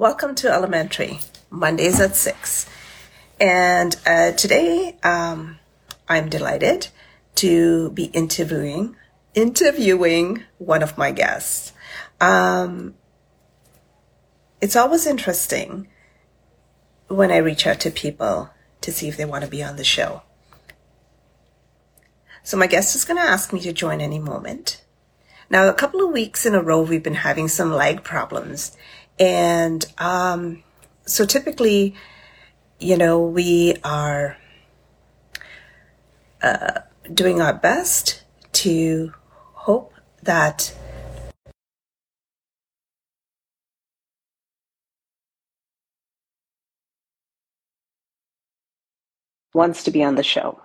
Welcome to Elementary, Mondays at 6. And uh, today um, I'm delighted to be interviewing interviewing one of my guests. Um, it's always interesting when I reach out to people to see if they want to be on the show. So my guest is going to ask me to join any moment. Now, a couple of weeks in a row, we've been having some lag problems. And um, so typically, you know, we are uh, doing our best to hope that wants to be on the show.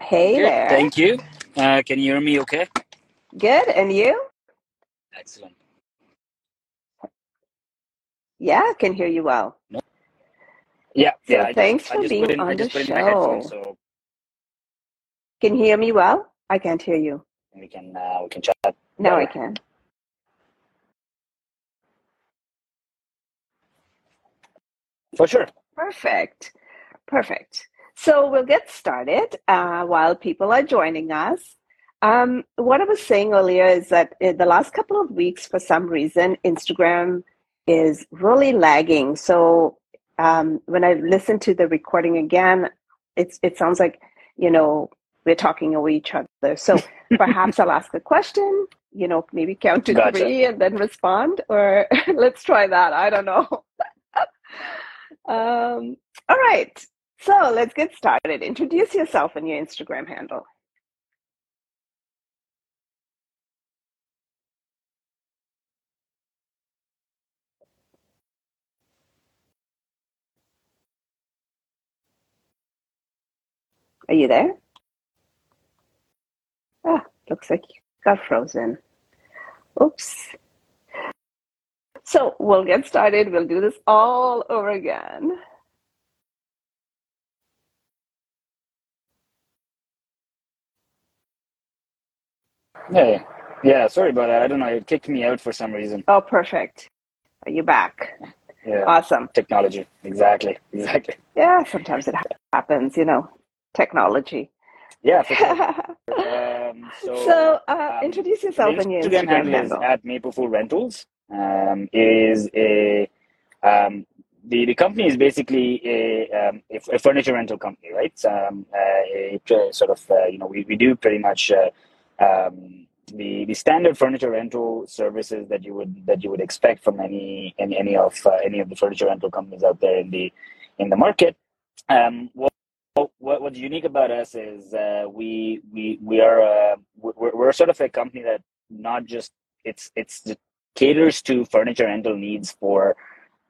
Hey Good, there. thank you. Uh, can you hear me okay? Good. And you? Excellent. Yeah, I can hear you well. No? Yeah, So yeah. Thanks just, for being on the just put in my headphones, show. so Can you hear me well? I can't hear you. we can uh, we can chat Now I can. For sure. Perfect. Perfect. So we'll get started uh, while people are joining us. Um, what I was saying earlier is that in the last couple of weeks, for some reason, Instagram is really lagging. So um, when I listen to the recording again, it's it sounds like you know we're talking over each other. So perhaps I'll ask a question. You know, maybe count to Gotcha. three and then respond, or let's try that. I don't know. Um, all right. So let's get started. Introduce yourself and your Instagram handle. Are you there? Ah, looks like you got frozen. Oops. So we'll get started. We'll do this all over again. Hey, yeah. Sorry about that. I don't know. It kicked me out for some reason. Oh, perfect. Are you back? Yeah, Awesome. technology. Exactly. Exactly. Yeah, sometimes it happens, you know, technology. Yeah, for sure. Um, so So, uh, um, introduce yourself and your Instagram Instagram handle at Maplefull Rentals. Um, is a um, the the company is basically a, um, a, a furniture rental company, right? Um, uh, a, a sort of uh, you know we, we do pretty much uh, um, the the standard furniture rental services that you would that you would expect from any any, any of uh, any of the furniture rental companies out there in the in the market. Um, what, what what's unique about us is uh, we we we are uh, we're, we're sort of a company that not just it's it's it caters to furniture rental needs for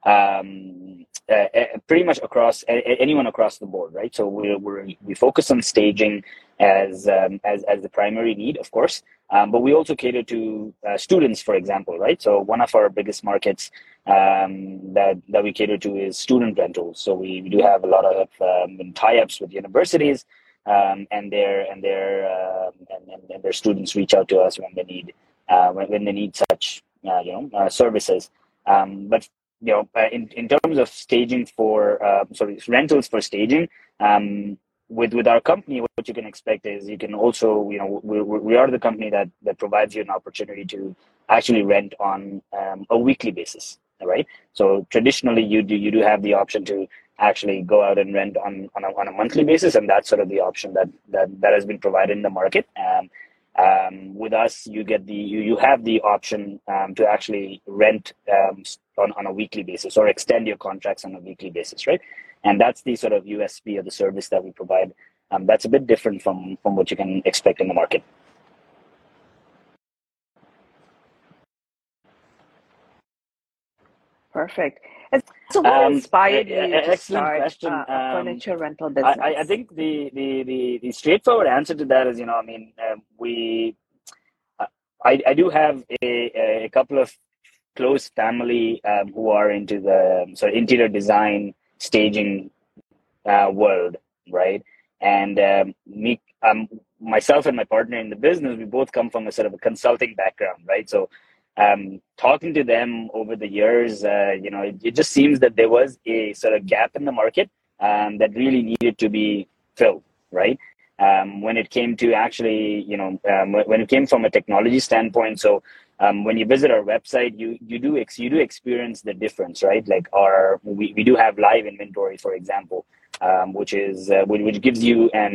um, uh, uh, pretty much across anyone across the board, right? So we we we focus on staging as um, as as the primary need, of course, um, but we also cater to uh, students, for example, right? So one of our biggest markets um, that that we cater to is student rentals. So we, we do have a lot of um, tie-ups with universities, um, and their and their um, and, and, their students reach out to us when they need uh, when, when they need such uh, you know uh, services. Um, but you know, uh, in in terms of staging for uh, sorry rentals for staging, um, with with our company, what you can expect is you can also you know we we are the company that that provides you an opportunity to actually rent on um, a weekly basis, right? So traditionally, you do you do have the option to actually go out and rent on on a, on a monthly basis, and that's sort of the option that that that has been provided in the market. Um, um, with us, you get the you, you have the option um, to actually rent um, on, on a weekly basis or extend your contracts on a weekly basis, right? And that's the sort of USP of the service that we provide. Um, that's a bit different from from what you can expect in the market. Perfect. And so, what Um, inspired you to start question. uh, a Um, furniture rental I, I I think the, the the the straightforward answer to that is you know I mean um, we uh, I I do have a a couple of close family um, who are into the um, sort of interior design staging uh, world, right? And um, me, um, myself and my partner in the business, we both come from a sort of a consulting background, right? So um, talking to them over the years, uh, you know, it, it, just seems that there was a sort of gap in the market um, that really needed to be filled, right? Um, when it came to actually, you know, um, when it came from a technology standpoint. So um, when you visit our website, you you do ex- you do experience the difference, right? Like our we, we do have live inventory, for example, um, which is uh, which gives you an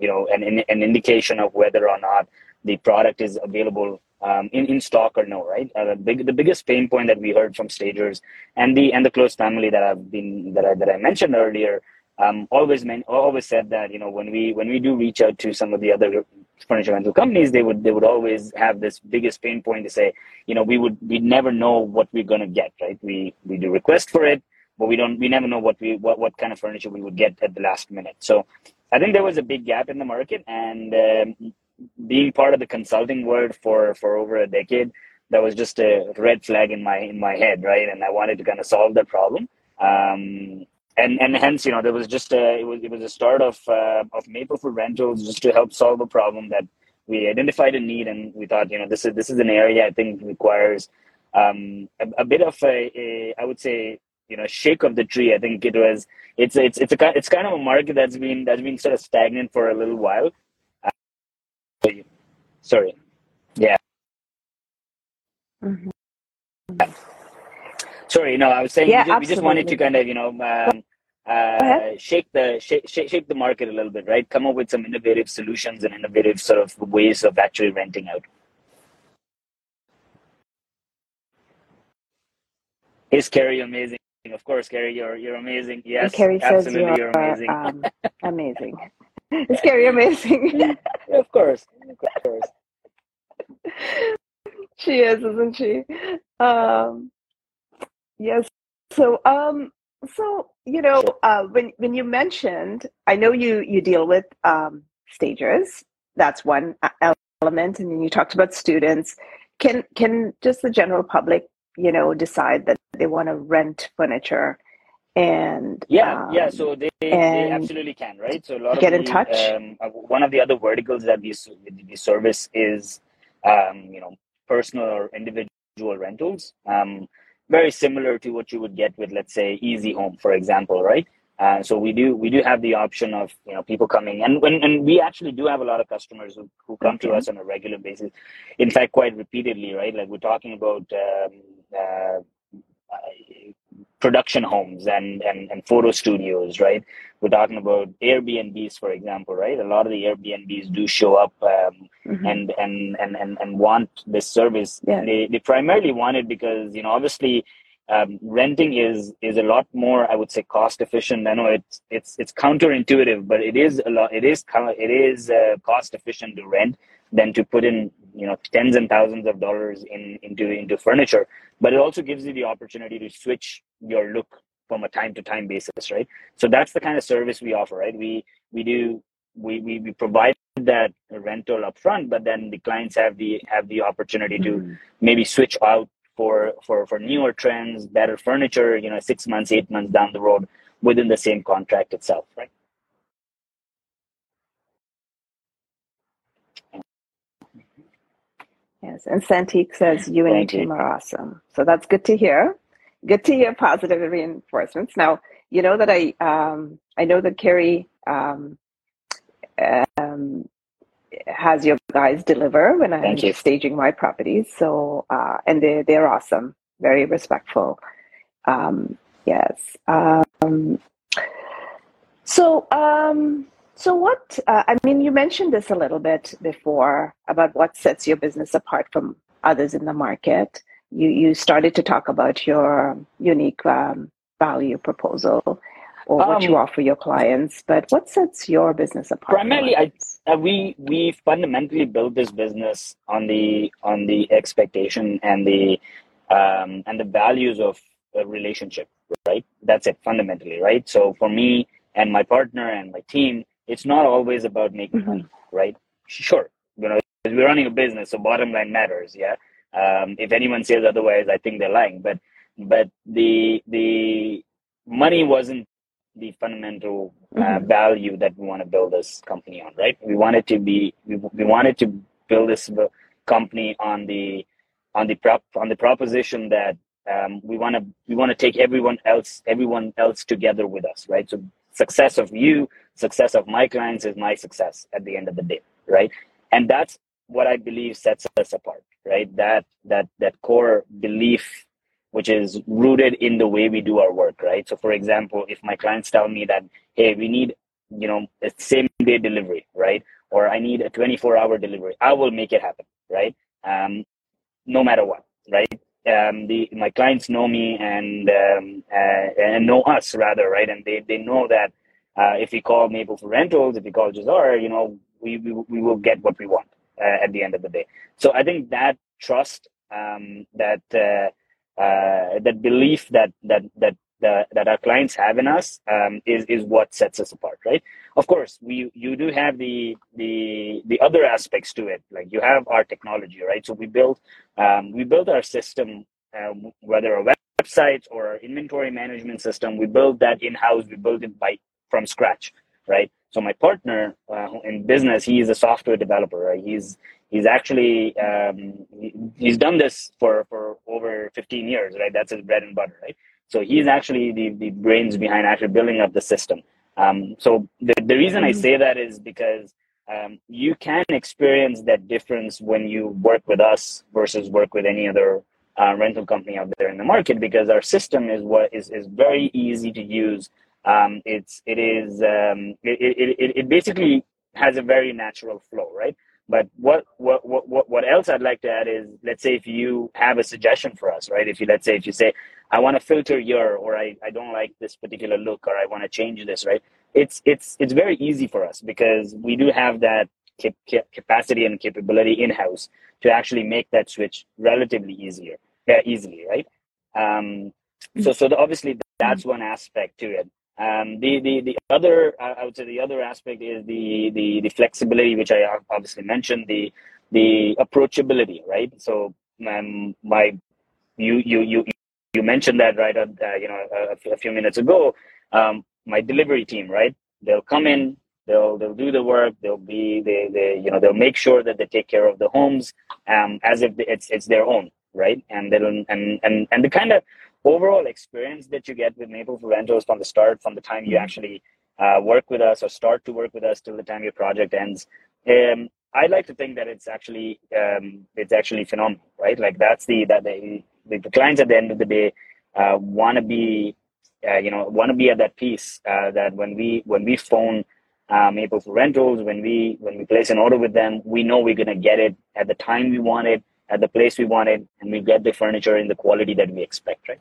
you know an an indication of whether or not the product is available um, in, in stock or no, right? Uh, the, big, the biggest pain point that we heard from stagers and the and the close family that I've been that I that I mentioned earlier um, always meant, always said that you know when we when we do reach out to some of the other furniture rental companies, they would they would always have this biggest pain point to say, you know, we would we never know what we're gonna get, right? We we do request for it, but we don't we never know what we what, what kind of furniture we would get at the last minute. So I think there was a big gap in the market, and um, being part of the consulting world for for over a decade, that was just a red flag in my in my head, right? And I wanted to kind of solve that problem. Um, and and hence, you know, there was just a it was it was a start of uh, of Maplefull Rentals just to help solve a problem that we identified a need, and we thought, you know, this is this is an area I think requires um, a, a, bit of a, a I would say you know shake of the tree. I think it was it's it's it's a it's kind of a market that's been that's been sort of stagnant for a little while, Sorry. Yeah. Mm-hmm. Sorry, no, I was saying yeah, we, just, we, just, wanted to kind of, you know, um, uh, shake the shake, shake, shake the market a little bit, right? Come up with some innovative solutions and innovative sort of ways of actually renting out. Is Carrie amazing? Of course, Carrie, you're you're amazing. Yes, Carrie says you're, you're amazing. Um, amazing. Is Carrie amazing? of course, of course. she is, isn't she? Um, yes. So, um, so you know, uh, when when you mentioned, I know you you deal with um, stagers. That's one element, and then you talked about students. Can can just the general public, you know, decide that they want to rent furniture? And yeah um, yeah so they, they absolutely can right so a lot get of in the, touch um, one of the other verticals that we, we service is um, you know, personal or individual rentals. Um, very similar to what you would get with, let's say, easyhome for example, right? Uh, so we do we do have the option of you know people coming and when and we actually do have a lot of customers who, who come okay. to us on a regular basis in fact quite repeatedly right like we're talking about um, uh, production homes and, and, and photo studios, right? We're talking about Airbnbs, for example, right? A lot of the Airbnbs do show up um, mm-hmm. and, and, and, and, and want this service. Yeah. They, they primarily want it because, you know, obviously um, renting is is a lot more, I would say, cost efficient. I know it's it's it's counterintuitive, but it is a lot. It is it is uh, cost efficient to rent than to put in you know tens and thousands of dollars in into into furniture but it also gives you the opportunity to switch your look from a time to time basis right so that's the kind of service we offer right we we do we, we, we provide that rental up front but then the clients have the have the opportunity to mm-hmm. maybe switch out for for for newer trends better furniture you know six months eight months down the road within the same contract itself right Yes, and Santique says you and your team are awesome. So that's good to hear. Good to hear positive reinforcements. Now, you know that I um, I know that Carrie um, um, has your guys deliver when I'm staging my properties. So uh, and they they're awesome, very respectful. Um, yes. Um, so um, so, what, uh, I mean, you mentioned this a little bit before about what sets your business apart from others in the market. You, you started to talk about your unique um, value proposal or what um, you offer your clients, but what sets your business apart? Primarily, I, uh, we we fundamentally built this business on the on the expectation and the um, and the values of a relationship, right? That's it fundamentally, right? So for me and my partner and my team, it's not always about making mm-hmm. money, right? Sure, you know, we're running a business, so bottom line matters. Yeah. Um, if anyone says otherwise, I think they're lying. But but the the money wasn't the fundamental uh, mm-hmm. value that we want to build this company on, right? We wanted to be we, we wanted to build this company on the on the prop on the proposition that um, we want to we want to take everyone else everyone else together with us, right? So success of you, success of my clients is my success at the end of the day, right? And that's what I believe sets us apart, right? That that that core belief which is rooted in the way we do our work, right? So for example, if my clients tell me that, hey, we need, you know, a same day delivery, right? Or I need a 24 hour delivery, I will make it happen, right? Um, no matter what, right? Um, the my clients know me and um, uh, and know us rather, right? And they, they know that uh, if we call Maplefull rentals, if we call Juzan, you know, we, we we will get what we want uh, at the end of the day. So I think that trust, um, that uh, uh, that belief that that that the, that our clients have in us um, is is what sets us apart, right? Of course, we you do have the the the other aspects to it, like you have our technology, right? So we build um, we build our system, uh, whether a website or our inventory management system, we build that in house. We build it by from scratch, right? So my partner uh, in business, he is a software developer. Right? He's he's actually um, he, he's done this for for over 15 years right that's his bread and butter right so he's actually the, the brains behind actually building up the system um, so the, the reason i say that is because um, you can experience that difference when you work with us versus work with any other uh, rental company out there in the market because our system is what is, is very easy to use um, it's it is um, it, it, it, it basically has a very natural flow right but what, what, what, what else I'd like to add is, let's say if you have a suggestion for us, right? If you, let's say, if you say, I want to filter your, or I, I don't like this particular look, or I want to change this, right? It's, it's, it's very easy for us because we do have that cap- capacity and capability in house to actually make that switch relatively easier, uh, easily, right? Um, so, so the, obviously that's one aspect to it. Um, the, the, the other, I would say the other aspect is the, the, the flexibility, which I obviously mentioned, the, the approachability, right? So, um, my, you, you, you, you mentioned that, right? Uh, you know, a, a, few minutes ago, um, my delivery team, right? They'll come in, they'll, they'll do the work. They'll be, they, they, you know, they'll make sure that they take care of the homes, um, as if it's, it's their own, right? And they'll, and, and, and the kind of, overall experience that you get with Maplefull Rentals from the start, from the time you mm-hmm. actually uh, work with us or start to work with us till the time your project ends. Um, I like to think that it's actually um, it's actually phenomenal, right? Like that's the that the, the, the clients at the end of the day uh, want to be, uh, you know, want to be at that piece uh, that when we when we phone uh, Maplefull Rentals, when we when we place an order with them, we know we're gonna get it at the time we want it, at the place we want it, and we get the furniture in the quality that we expect, right?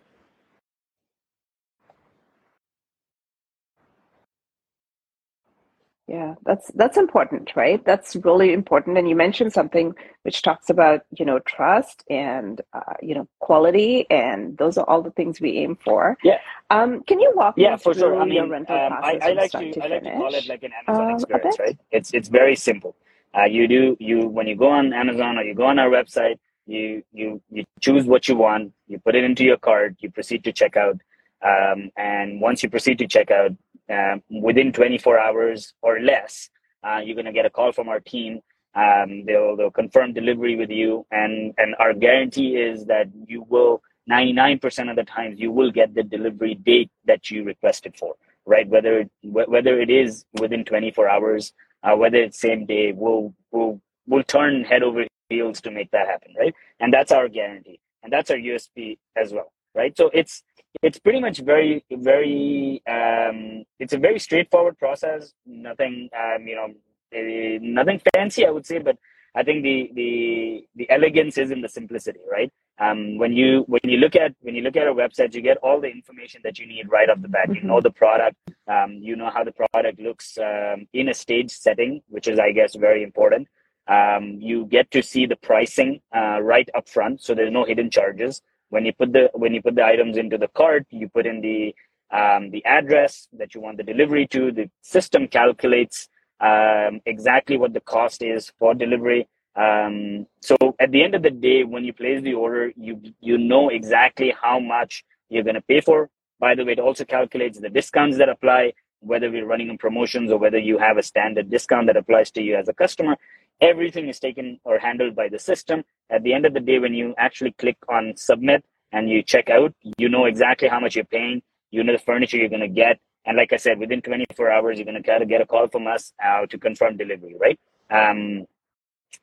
Yeah, that's that's important, right? That's really important. And you mentioned something which talks about you know trust and uh, you know quality, and those are all the things we aim for. Yeah. Um, can you walk yeah, me through sure. I your mean, rental um, process I, I like to, to, to I like to call it like an Amazon um, experience, right? It's it's very simple. Uh, you do you when you go on Amazon or you go on our website, you you you choose what you want, you put it into your cart, you proceed to checkout, um, and once you proceed to checkout, uh, within 24 hours or less, uh, you're going to get a call from our team. Um, they'll they'll confirm delivery with you, and and our guarantee is that you will 99% of the times you will get the delivery date that you requested for. Right, whether it, whether it is within 24 hours, uh, whether it's same day, we'll we'll we'll turn head over heels to make that happen. Right, and that's our guarantee, and that's our USP as well. Right, so it's it's pretty much very very um, it's a very straightforward process. Nothing um, you know uh, nothing fancy i would say but i think the the the elegance is in the simplicity right? Um, when you when you look at when you look at a website you get all the information that you need right off the bat. You know the product um, you know how the product looks um, in a stage setting which is i guess very important. Um, you get to see the pricing uh, right up front so there's no hidden charges when you put the when you put the items into the cart you put in the um, the address that you want the delivery to. The system calculates um, exactly what the cost is for delivery. Um, so at the end of the day when you place the order you you know exactly how much you're going to pay for. By the way it also calculates the discounts that apply whether we're running on promotions or whether you have a standard discount that applies to you as a customer everything is taken or handled by the system. At the end of the day, when you actually click on submit and you check out, you know exactly how much you're paying. You know the furniture you're going to get. And like I said, within 24 hours, you're going to get a call from us uh, to confirm delivery, right? Um,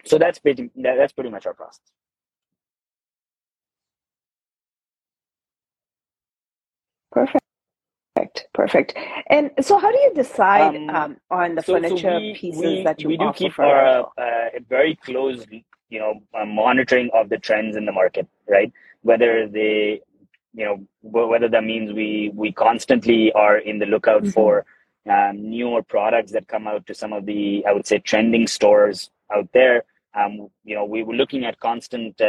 so that's pretty, that, that's pretty much our process. Perfect. Perfect. And so, how do you decide um, um, on the so, furniture so we, pieces we, that you we do keep our uh, very close, you know, uh, monitoring of the trends in the market, right? Whether they, you know, whether that means we we constantly are in the lookout mm-hmm. for um, newer products that come out to some of the, I would say, trending stores out there. Um, you know, we were looking at constant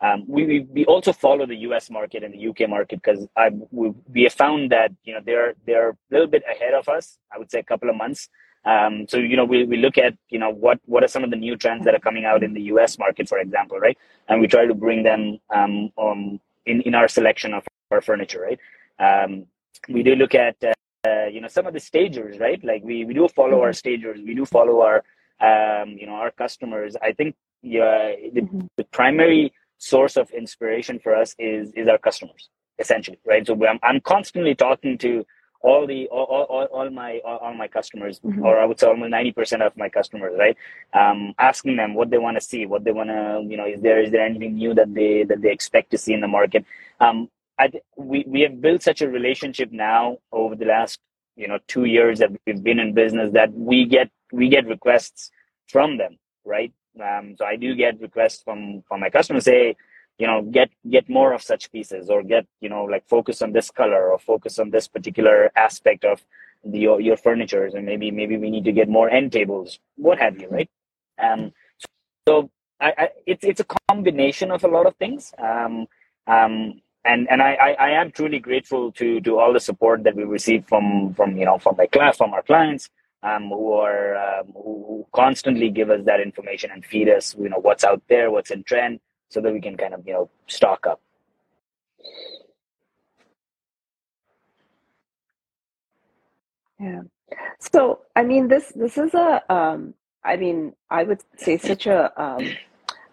um, we, we also follow the U.S. market and the UK market because we, we have found that you know they're they're a little bit ahead of us. I would say a couple of months. Um, so you know we, we look at you know what what are some of the new trends that are coming out in the U.S. market, for example, right? And we try to bring them um, um in in our selection of our furniture, right? Um, we do look at uh, you know some of the stagers, right? Like we we do follow our mm-hmm. stagers, we do follow our um, you know our customers. I think yeah, the, mm-hmm. the primary source of inspiration for us is is our customers essentially right? So i'm, I'm constantly talking to all the all, all, all my all, my customers mm-hmm. or i would say almost 90% of my customers right? Um, asking them what they want to see what they want to you know is there is there anything new that they that they expect to see in the market? Um, I, we, we have built such a relationship now over the last you know two years that we've been in business that we get we get requests from them right um, so I do get requests from from my customers say, you know, get get more of such pieces, or get you know like focus on this color, or focus on this particular aspect of the, your your furnitures, and maybe maybe we need to get more end tables, what have you, right? Um, so I, I it's it's a combination of a lot of things. Um, um, and and I, I, I am truly grateful to to all the support that we receive from from you know from my class from our clients um, who are um, who constantly give us that information and feed us, you know, what's out there, what's in trend, so that we can kind of you know stock up. Yeah. So I mean, this this is a um, I mean, I would say such a um,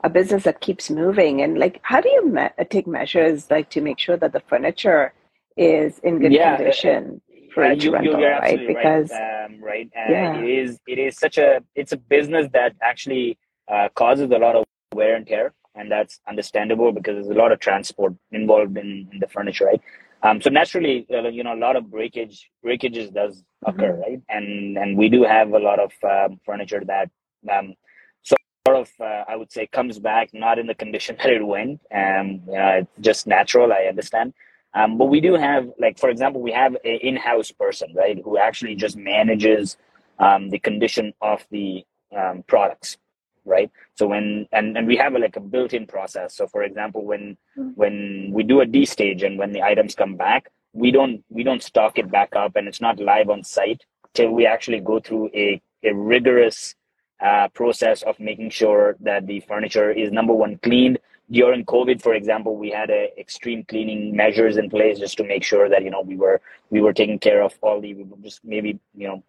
a business that keeps moving, and like, how do you me- take measures like to make sure that the furniture is in good yeah, condition? For each you, rental, right? Because right, um, right? Yeah. it is it is such a it's a business that actually uh, causes a lot of wear and tear, and that's understandable because there's a lot of transport involved in, in the furniture, right? Um, so naturally, uh, you know, a lot of breakage breakages does occur, mm-hmm. right? And and we do have a lot of um, furniture that um, sort of uh, I would say comes back not in the condition that it went. Um, you know, it's just natural. I understand. Um, but we do have, like, for example, we have an in-house person, right, who actually just manages um, the condition of the um, products, right? So when and and we have a, like a built-in process. So for example, when mm-hmm. when we do a D stage and when the items come back, we don't we don't stock it back up, and it's not live on site till we actually go through a a rigorous uh, process of making sure that the furniture is number one cleaned during COVID, for example, we had a extreme cleaning measures in place just to make sure that you know we were we were taking care of all the just maybe you know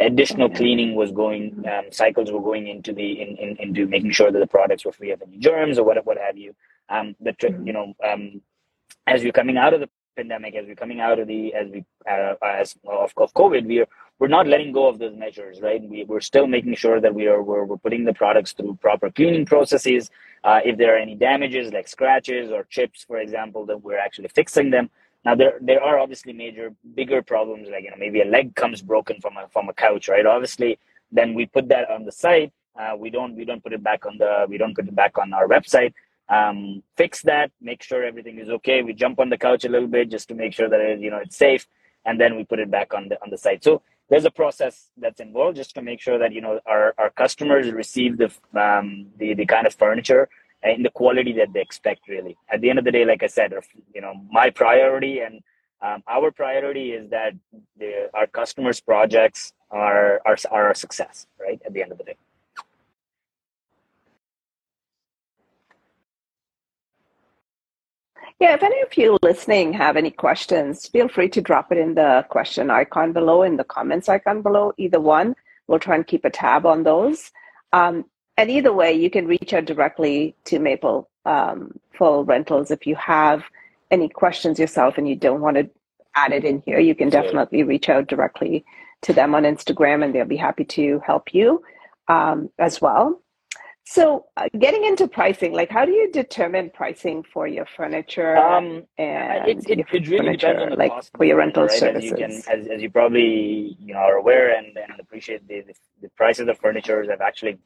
additional cleaning was going um, cycles were going into the in, in, into making sure that the products were free of any germs or what what have you. Um, but mm-hmm. you know um, as we're coming out of the pandemic, as we're coming out of the as we uh, as of, of COVID, we are we're not letting go of those measures, right? We, we're still making sure that we are we're, we're putting the products through proper cleaning processes. Uh, if there are any damages like scratches or chips, for example, that we're actually fixing them. Now there there are obviously major bigger problems like you know maybe a leg comes broken from a from a couch, right? Obviously, then we put that on the site. Uh, we don't we don't put it back on the we don't put it back on our website. Um, fix that, make sure everything is okay. We jump on the couch a little bit just to make sure that it, you know it's safe, and then we put it back on the on the site. So there's a process that's involved just to make sure that you know our, our customers receive the, um, the the kind of furniture and the quality that they expect really. At the end of the day like i said you know my priority and um, our priority is that the, our customers projects are, are are a success right at the end of the day Yeah, if any of you listening have any questions, feel free to drop it in the question icon below, in the comments icon below, either one. We'll try and keep a tab on those. Um, and either way, you can reach out directly to Maple um, Full Rentals if you have any questions yourself and you don't want to add it in here. You can definitely reach out directly to them on Instagram, and they'll be happy to help you um, as well. So, uh, getting into pricing, like how do you determine pricing for your furniture Um, and it, it, it really depends on the like cost for your rental right? As you can, as, as you probably you know are aware and, and appreciate, the, the the prices of furniture have actually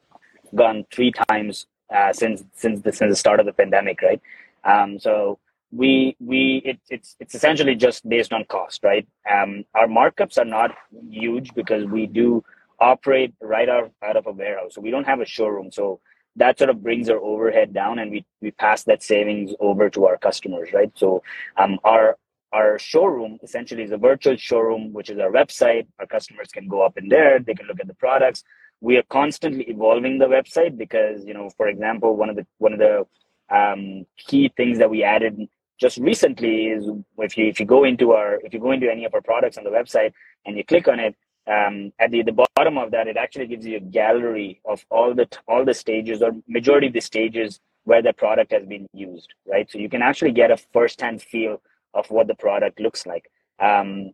gone three times uh, since since the since the start of the pandemic, right? Um, so we we it, it's it's essentially just based on cost, right? Um, our markups are not huge because we do operate right out out of a warehouse, so we don't have a showroom, so that sort of brings our overhead down, and we we pass that savings over to our customers, right? So um, our our showroom essentially is a virtual showroom, which is our website. Our customers can go up in there, they can look at the products. We are constantly evolving the website because, you know, for example, one of the one of the um, key things that we added just recently is if you if you go into our if you go into any of our products on the website and you click on it, um, at the, the bottom of that, it actually gives you a gallery of all the all the stages or majority of the stages where the product has been used, right? So you can actually get a first-hand feel of what the product looks like. Um,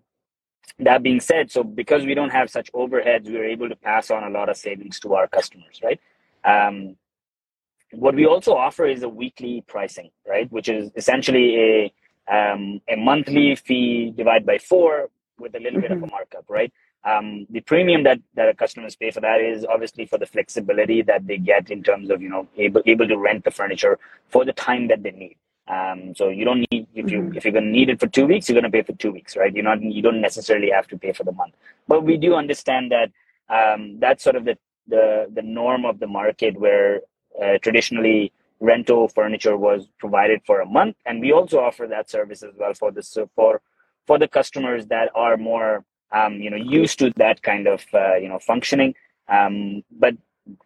that being said, so because we don't have such overheads, we're able to pass on a lot of savings to our customers, right? Um, what we also offer is a weekly pricing, right? Which is essentially a um, a monthly fee divided by four with a little bit of a Mhm. markup, right? Um, the premium that that our customers pay for that is obviously for the flexibility that they get in terms of you know able able to rent the furniture for the time that they need. Um, so you don't need if you Mhm. if you're gonna need it for two weeks, you're gonna pay for two weeks, right? You're not you don't necessarily have to pay for the month. But we do understand that um, that's sort of the the the norm of the market where uh, traditionally rental furniture was provided for a month, and we also offer that service as well for the for for the customers that are more um, you know used to that kind of uh, you know functioning. Um, but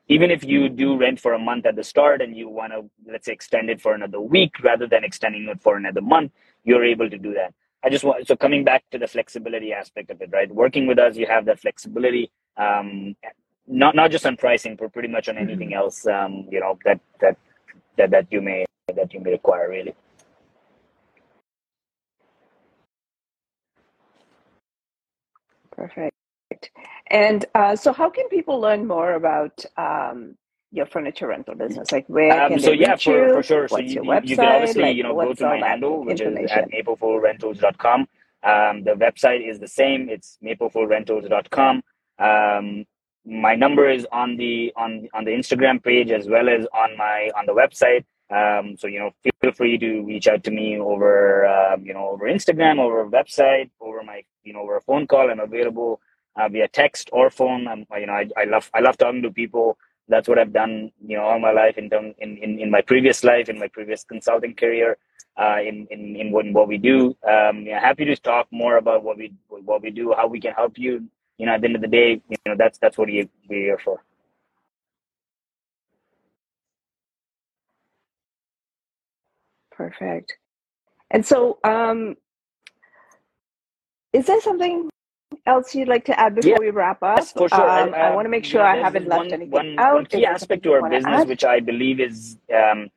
even if you do rent for a month at the start and you want to let's say extend it for another week rather than extending it for another month, you're able to do that. I just want so coming back to the flexibility aspect of it, right? Working with us, you have that flexibility. Um, not not just on pricing, but pretty much on anything else. Um, you know that that that that you may that you may require really. Perfect. And uh, so, how can people learn more about um, your furniture rental business? Like, where Um, can so they yeah, reach for, you? for sure. So you, you, can obviously Like, you know go to my handle, which is at maplefullrentals.com. Um, the website is the same. It's maplefullrentals.com. Um, my number is on the on on the Instagram page as well as on my on the website. Um, so you know, feel free to reach out to me over um, you know over Instagram, over website, over my you know over a phone call. I'm available uh, via text or phone. I'm, you know, I, I love I love talking to people. That's what I've done, you know, all my life in in, in, in my previous life, in my previous consulting career, uh, in, in, in what, in what we do. Um, happy to talk more about what we what we do, how we can help you. You know, at the end of the day, you know, that's that's what we, we're here for. Perfect. And so, um, is there something else you'd like to add before Yeah. we wrap up? Yes, for sure. Um, I Uh, want to make sure know, I haven't left one, anything one, out. one key aspect to our business, add? which I believe is um,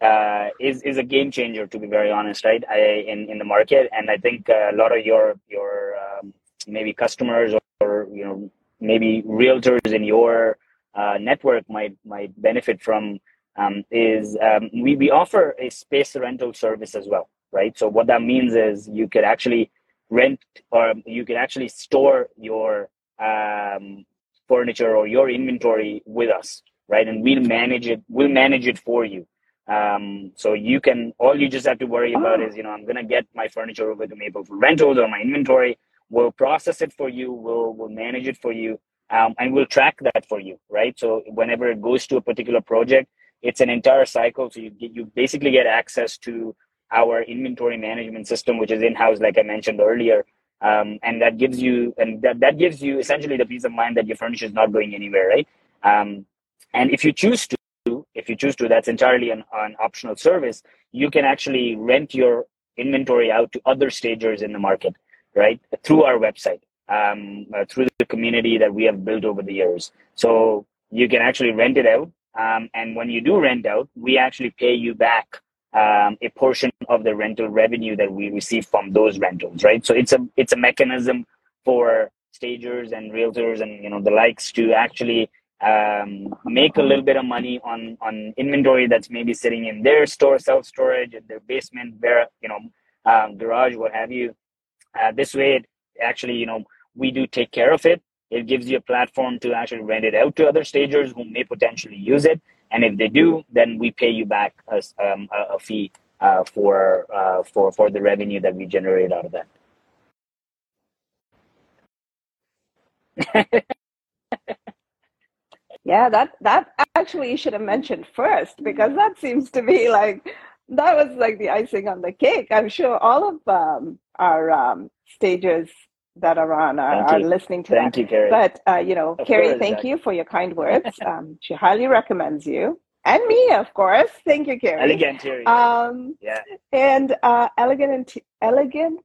uh, is is a game changer. To be very honest, right? I, in in the market, and I think uh, a lot of your your um, maybe customers or, or you know maybe realtors in your uh, network might might benefit from um, is um, we we offer a space rental service as well, right? So what that means is you could actually rent or you can actually store your um, furniture or your inventory with us, right? And we'll manage it. We'll manage it for you. Um, so you can all you just have to worry about Oh, is you know I'm gonna get my furniture over to Maplefull rentals or my inventory. We'll process it for you. We'll we'll manage it for you, um, and we'll track that for you, right? So whenever it goes to a particular project, it's an entire cycle. So you you basically get access to our inventory management system, which is in house, like I mentioned earlier, um, and that gives you and that, that gives you essentially the peace of mind that your furniture is not going anywhere, right? Um, and if you choose to, if you choose to, that's entirely an, an optional service. You can actually rent your inventory out to other stagers in the market, right? Through our website, um, uh, through the community that we have built over the years. So you can actually rent it out Um, and when you do rent out, we actually pay you back um, a portion of the rental revenue that we receive from those rentals, right? So it's a it's a mechanism for stagers and realtors and you know the likes to actually um, make a little bit of money on on inventory that's maybe sitting in their store, self storage, in their basement, where you know um, garage, what have you. Uh, this way, it actually you know we do take care of it. It gives you a platform to actually rent it out to other stagers who may potentially use it, and if they do, then we pay you back a, um, a, a fee uh, for uh, for for the revenue that we generate out of that. yeah, that that actually you should have mentioned first because that seems to be like that was like the icing on the cake. I'm sure all of um, our um, stagers that are on are, are listening to thank that. You, Carrie. But uh, you know, of Carrie, course, thank you for your kind words. Um, she highly recommends you and me, of course. Thank you, Carrie. Elegant, Terry. Um, yeah. And uh, elegant, elegant,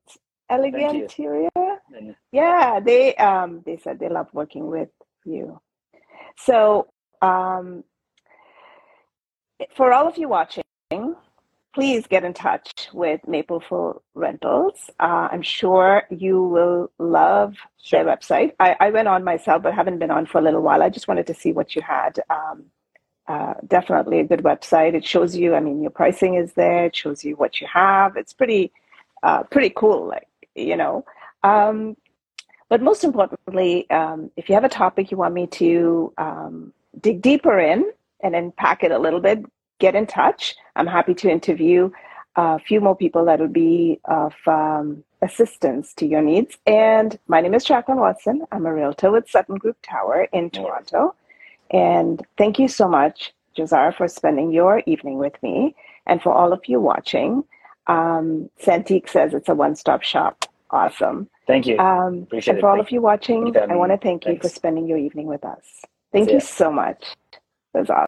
elegant interior. Yeah, they um, they said they love working with you. So, um, for all of you watching, please get in touch with Maplefull Rentals. Uh, I'm sure you will love sure. their website. I, I, went on myself, but haven't been on for a little while. I just wanted to see what you had. Um, uh, definitely a good website. It shows you. I mean, your pricing is there. It shows you what you have. It's pretty, uh, pretty cool. Like you know. Um, but most importantly, um, if you have a topic you want me to um, dig deeper in and unpack it a little bit, get in touch. I'm happy to interview a few more people that would be of um, assistance to your needs. And my name is Jacqueline Watson. I'm a realtor with Sutton Group Tower in Toronto. And thank you so much, Juzan, for spending your evening with me. And for all of you watching, um, Santique says it's a one stop shop. Awesome. Thank you. Um, Appreciate and for it. all thank of you watching, I want to thank Thanks. you for spending your evening with us. Thank See you ya. so much. It was awesome.